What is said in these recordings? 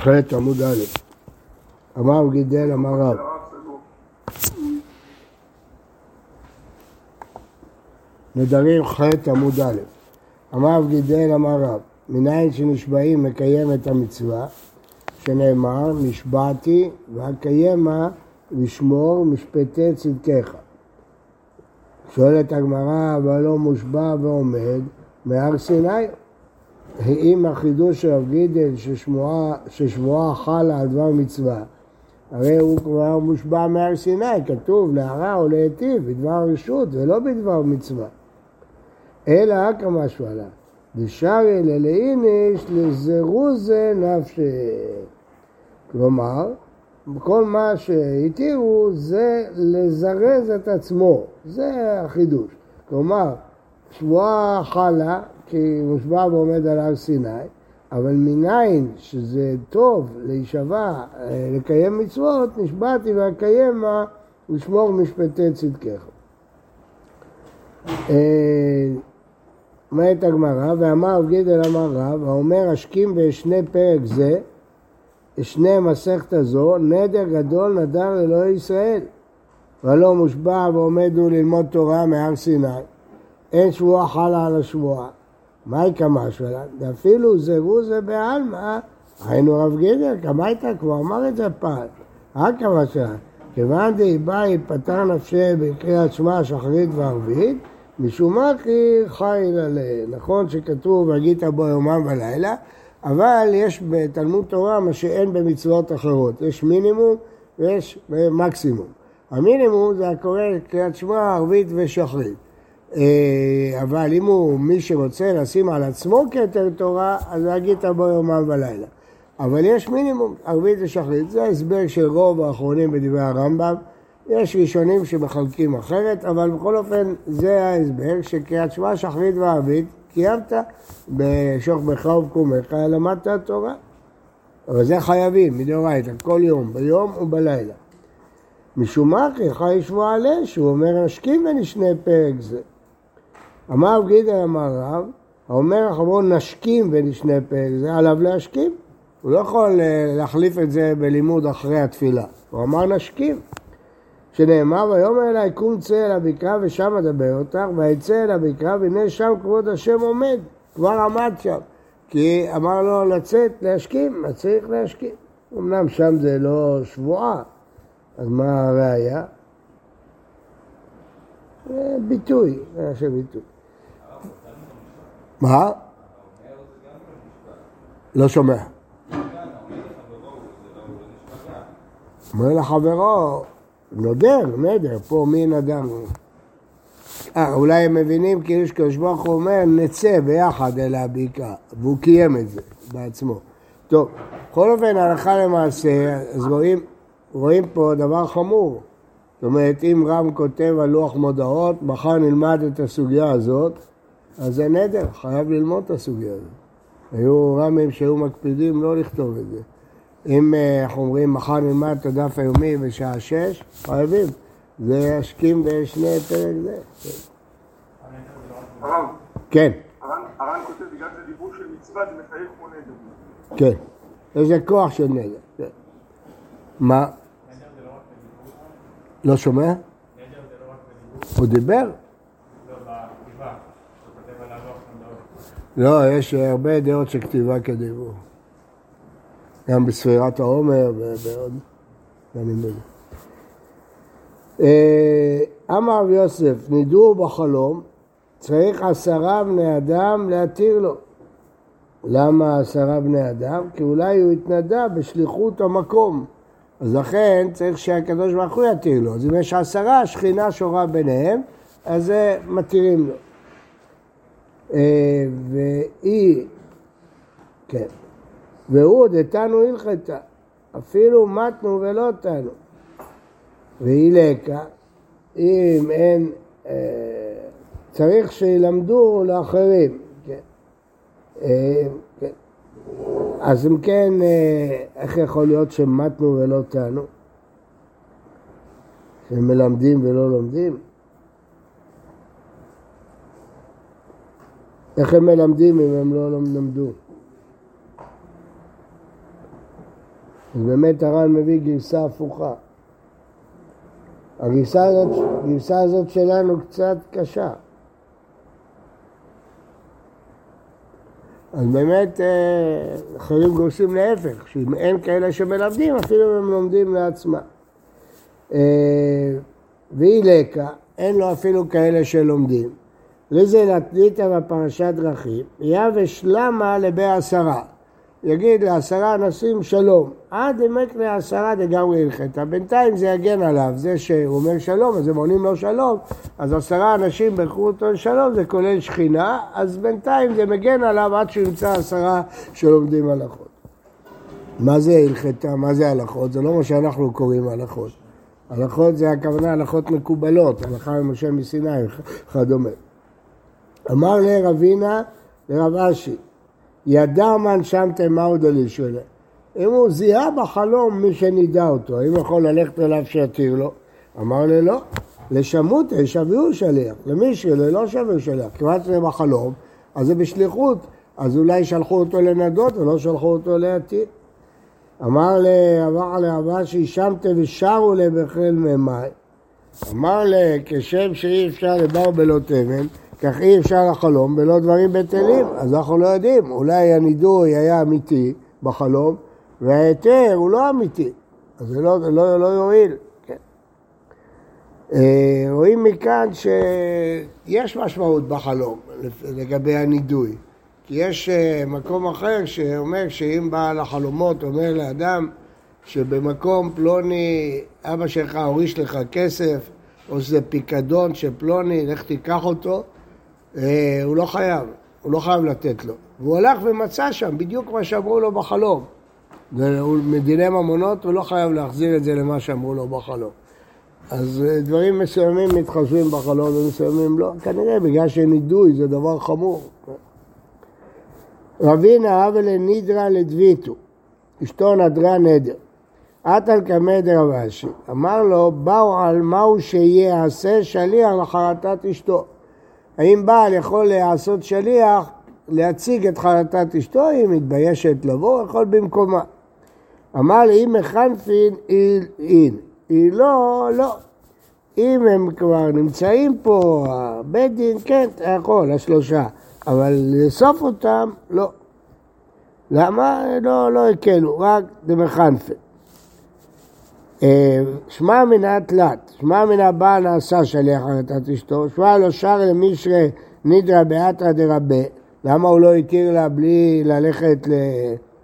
ח' עמוד א', אמר גידל אמר רב. נדרים ח' עמוד א', אמר גידל אמר רב, מניין שנשבעים מקיים את המצווה, שנאמר נשבעתי והקיימה לשמור משפטי צדקך. שואלת הגמרא, אבל לא מושבע ועומד מהר סיני. אם החידוש של רב גידל ששבועה חלה על דבר מצווה, הרי הוא כבר מושבע מהר סיני, כתוב להרע או להיטיב בדבר רשות ולא בדבר מצווה. אלא כמה שואלה, דשארי ללאיניש לזירוזה נפשי. כלומר, כל מה שהתירו זה לזרז את עצמו, זה החידוש. כלומר, שבועה חלה כי מושבע ועומד על הר סיני, אבל מניין שזה טוב להישבע, אה, לקיים מצוות, נשבעתי ואקיים מה לשמור משפטי צדקך. אה, אומרת הגמרא, ואמר גידל אמר רב, האומר השכים בשני פרק זה, שני מסכת הזו, נדר גדול נדר לאלוהי ישראל. ולא מושבע ועומד הוא ללמוד תורה מהר סיני. אין שבועה חלה על השבועה. מהי כמה שלה? ואפילו זהו זה בעלמא, היינו רב כמה הייתה? כבר אמר את זה פעם. רק כמה שלה. כיוון דאיבאי פתר נפשי בקריאת שמע שחרית וערבית, משום מה כי חי ללאה. נכון שכתוב והגית בו יומם ולילה, אבל יש בתלמוד תורה מה שאין במצוות אחרות. יש מינימום ויש מקסימום. המינימום זה הקורא קריאת שמע, ערבית ושחרית. אה, אבל אם הוא, מי שרוצה לשים על עצמו כתר תורה, אז להגיד בו יומם ולילה. אבל יש מינימום, ערבית ושחרית. זה ההסבר של רוב האחרונים בדברי הרמב"ם. יש ראשונים שמחלקים אחרת, אבל בכל אופן זה ההסבר שקריאת שמע, שחרית וערבית, קיימת בשוך בך ובקומך, למדת תורה. אבל זה חייבים, מדאורייתא, כל יום, ביום ובלילה. משום מה חי שבוע עלה, שהוא אומר נשכים ונשנה פרק זה. אמר גידר אמר רב, האומר אחרון נשכים ונשנה פרק זה, עליו להשכים. הוא לא יכול אה, להחליף את זה בלימוד אחרי התפילה. הוא אמר נשכים. שנאמר, ויאמר אלי קום צא אל הבקעה ושם אדבר אותך, ויצא אל הבקעה והנה שם כבוד השם עומד, כבר עמד שם. כי אמר לו לצאת, להשכים, אז צריך להשכים. אמנם שם זה לא שבועה, אז מה הראייה? ביטוי, זה היה ביטוי. מה? לא שומע. אומר לחברו, נודר, נדר, פה מי נדר? אה, אולי הם מבינים כאילו שקדוש ברוך הוא אומר, נצא ביחד אל הבקעה, והוא קיים את זה בעצמו. טוב, בכל אופן, הלכה למעשה, אז רואים, רואים פה דבר חמור. זאת אומרת, אם רם כותב על לוח מודעות, מחר נלמד את הסוגיה הזאת, אז זה נדר, חייב ללמוד את הסוגיה הזאת. היו רמים שהיו מקפידים לא לכתוב את זה. אם אה, אנחנו אומרים מחר נלמד את הדף היומי בשעה שש, חייבים. זה ישכים בשני פרק זה. הרב. כן. הר"ן כותב, בגלל זה דיבור של מצווה זה מחייב כמו נדר. כן. איזה כוח של נדר. כן. מה? לא שומע? הוא דיבר? לא, יש הרבה דעות של כתיבה כדיבור. גם בספירת העומר ובעוד דברים אה, אמר רב יוסף, נידור בחלום, צריך עשרה בני אדם להתיר לו. למה עשרה בני אדם? כי אולי הוא התנדע בשליחות המקום. אז לכן צריך שהקדוש ברוך הוא יתיר לו. אז אם יש עשרה, השכינה שורה ביניהם, אז זה מתירים לו. אה, והיא, כן, והוא דתנו הלכתה, אפילו מתנו ולא תנו. והיא לקה, אם אין, אה, צריך שילמדו לאחרים. כן. אה, כן. אז אם כן, איך יכול להיות שמתנו ולא תנו? שמלמדים ולא לומדים? איך הם מלמדים אם הם לא למדו? אז באמת הר"ן מביא גרסה הפוכה. הגרסה הזאת, הגרסה הזאת שלנו קצת קשה. אז באמת אה, אחרים גורסים להפך, שאם אין כאלה שמלמדים, אפילו הם לומדים לעצמם. אה, והיא לקה, אין לו אפילו כאלה שלומדים. לזה נתניתא בפרשת דרכים, יבש למה לבעשרה. יגיד לעשרה אנשים שלום, עד עמק לעשרה דגמרי הלכתה. בינתיים זה יגן עליו, זה שהוא אומר שלום, אז הם עונים לו שלום, אז עשרה אנשים ברכו אותו לשלום, זה כולל שכינה, אז בינתיים זה מגן עליו עד שהוא ימצא עשרה שלומדים הלכות. מה זה הלכתה? מה זה הלכות? זה לא מה שאנחנו קוראים הלכות. הלכות זה הכוונה הלכות מקובלות, הלכה למשה מסיני וכדומה. אמר לרבינה לרב אשי, ידע מן שם תימהו דלישולה. אם הוא זיהה בחלום מי שנידע אותו, האם יכול ללכת אליו שיתיר לו? אמר לי לא. לשמותי שביעו שליח, למי שלא לא שווה שליח, כמעט זה בחלום, אז זה בשליחות, אז אולי שלחו אותו לנדות ולא שלחו אותו להתיר. אמר לעבר לאבא שהשמתם ושרו לבחל ממאי. אמר לה, כשם שאי אפשר לבר בלא תבן, כך אי אפשר לחלום בלא דברים בטלים, אז אנחנו לא יודעים, אולי הנידוי היה אמיתי בחלום, וההיתר הוא לא אמיתי, אז זה לא, לא, לא יועיל. כן. אה, רואים מכאן שיש משמעות בחלום לגבי הנידוי, כי יש אה, מקום אחר שאומר שאם בעל החלומות אומר לאדם שבמקום פלוני אבא שלך הוריש לך כסף, או שזה פיקדון של פלוני, לך תיקח אותו, הוא לא חייב, הוא לא חייב לתת לו. והוא הלך ומצא שם בדיוק מה שאמרו לו בחלום. מדיני ממונות הוא לא חייב להחזיר את זה למה שאמרו לו בחלום. אז אה, דברים מסוימים מתחשבים בחלום ומסוימים לא, כנראה בגלל שנידוי זה דבר חמור. רבינה אבה לנידרה לדביתו, אשתו נדרה נדר. עטל כמדר רב אשי, אמר לו, באו על מהו שיעשה שליח לחרטת אשתו. האם בעל יכול לעשות שליח, להציג את חרטת אשתו, היא מתביישת לבוא, יכול במקומה. אמר לי, אם מחנפין, אין. היא לא, לא. אם הם כבר נמצאים פה, בית דין, כן, אתה יכול, השלושה. אבל לאסוף אותם, לא. למה? לא, לא הקלו, רק דמחנפין. אה, שמע מן התלת, שמע מן הבא נעשה שליח חרטת אשתו, שמע לא שר למישרי נידרא באתרא דרבה, למה הוא לא הכיר לה בלי ללכת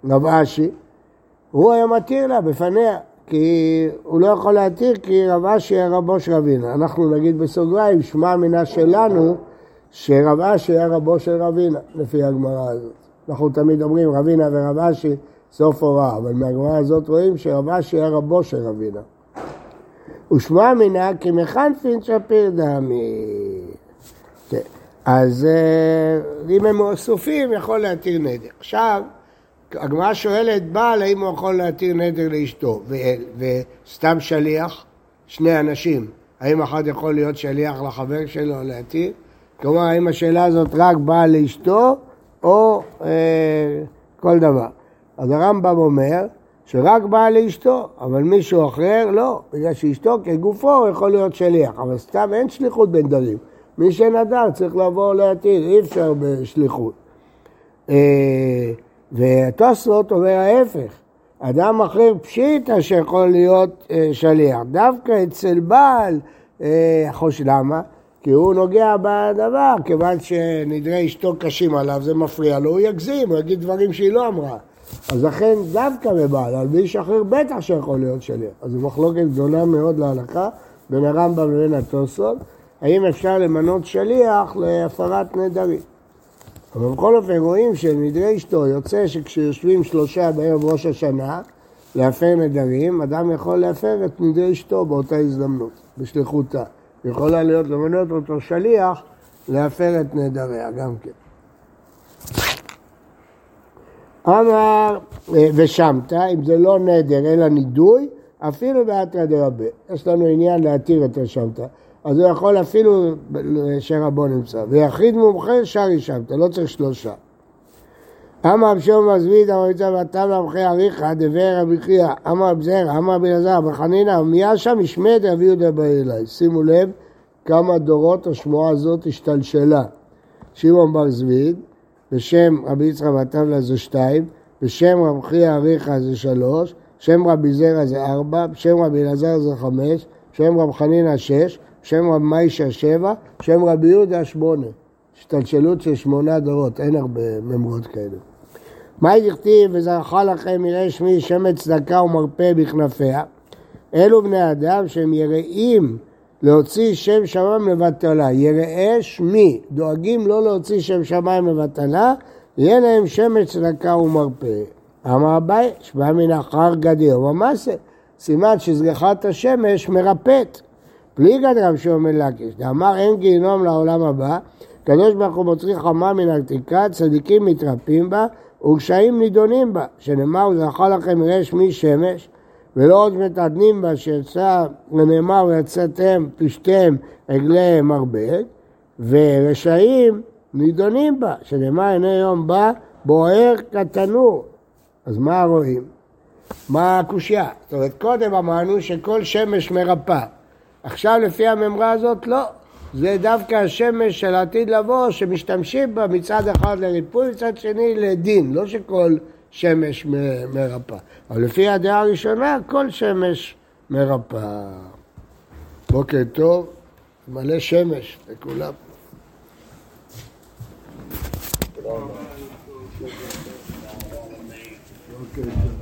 לרב אשי? הוא היה מתיר לה בפניה, כי הוא לא יכול להתיר כי רב אשי היה רבו של רבינה. אנחנו נגיד בסוגריים, שמע מינה שלנו, שרב אשי היה רבו של רבינה, לפי הגמרא הזאת. אנחנו תמיד אומרים רבינה ורב אשי סוף הוראה, אבל מהגמרא הזאת רואים שרב אשי היה רבו של רבינה. ושמע מינה כי מחנפין שפיר דמי. כן. אז אה, אם הם אסופים, יכול להתיר נדר. עכשיו, הגמרא שואלת בעל האם הוא יכול להתיר נדר לאשתו, וסתם שליח, שני אנשים, האם אחד יכול להיות שליח לחבר שלו להתיר? כלומר, האם השאלה הזאת רק באה לאשתו, או אה, כל דבר. אז הרמב"ם אומר שרק באה לאשתו, אבל מישהו אחר לא, בגלל שאשתו כגופו יכול להיות שליח, אבל סתם אין שליחות בין דרים. מי שנדר צריך לבוא להתיר, אי אפשר בשליחות. אה, והתוספות אומר ההפך, אדם אחר פשיטא שיכול להיות אה, שליח. דווקא אצל בעל, אה, חוש למה? כי הוא נוגע בדבר, כיוון שנדרי אשתו קשים עליו, זה מפריע לו, הוא יגזים, הוא יגיד דברים שהיא לא אמרה. אז לכן דווקא בבעל, על מי אחר בטח שיכול להיות שליח. אז זו מחלוקת גדולה מאוד להלכה בין הרמב"ם לבין התוספות, האם אפשר למנות שליח להפרת נדרים. אבל בכל אופן רואים שנדרי אשתו יוצא שכשיושבים שלושה בערב ראש השנה להפר נדרים, אדם יכול להפר את נדרי אשתו באותה הזדמנות, בשליחותה. יכולה להיות למנות אותו שליח להפר את נדריה גם כן. אמר אה, ושמת, אם זה לא נדר אלא נידוי, אפילו באתרא דרבה. יש לנו עניין להתיר את השמת. אז הוא יכול אפילו שרבו נמצא. ויחיד מומחה שרי שמת, לא צריך שלושה. אמר רב שמעון מזוויד, אמר יצא ותם למחי אריכא, דבר רבי חייא, אמר רב זרע, אמר רבי אלעזר, בחנינא, ומיה שם ישמד רבי יהודה בא אליי. שימו לב כמה דורות השמועה הזאת השתלשלה. שמעון בר זוויד, בשם רבי יצחק ותמלה זה שתיים, בשם רב חייא אריכא זה שלוש, בשם רבי זרע זה ארבע, בשם רבי אלעזר זה חמש, בשם רב חנינא שש, בשם רב מיישה שבע, בשם רבי יהודה שמונה. השתלשלות של שמונה דורות, אין הרבה ממרות כאלה. מה דכתיב וזרחה לכם יראה שמי שמן צדקה ומרפא בכנפיה? אלו בני אדם שהם יראים להוציא שם שמיים לבטלה. יראי שמי, דואגים לא להוציא שם שמיים לבטלה, יהיה להם שמן צדקה ומרפא. אמר אביי, שבא מן אחר גדיר ומעשה. סימן שזריחת השמש מרפאת. פליגת רב שמעון לקיש, דאמר אין גיהנום לעולם הבא, הקדוש ברוך הוא מוציא חמה מן עתיקה, צדיקים מתרפים בה ורשעים נידונים בה, שנאמר וזכה לכם רש משמש ולא עוד מתעדנים בה שיצא, ונאמר ויצאתם פשתם עגלי מרבד ורשעים נידונים בה, שנאמר הנה יום בא בוער כתנור. אז מה רואים? מה הקושייה? זאת אומרת, קודם אמרנו שכל שמש מרפא. עכשיו לפי הממרה הזאת לא, זה דווקא השמש של העתיד לבוא שמשתמשים בה מצד אחד לריפוי, מצד שני לדין, לא שכל שמש מרפא. אבל לפי הדעה הראשונה, כל שמש מרפא. בוקר טוב, מלא שמש לכולם. Okay.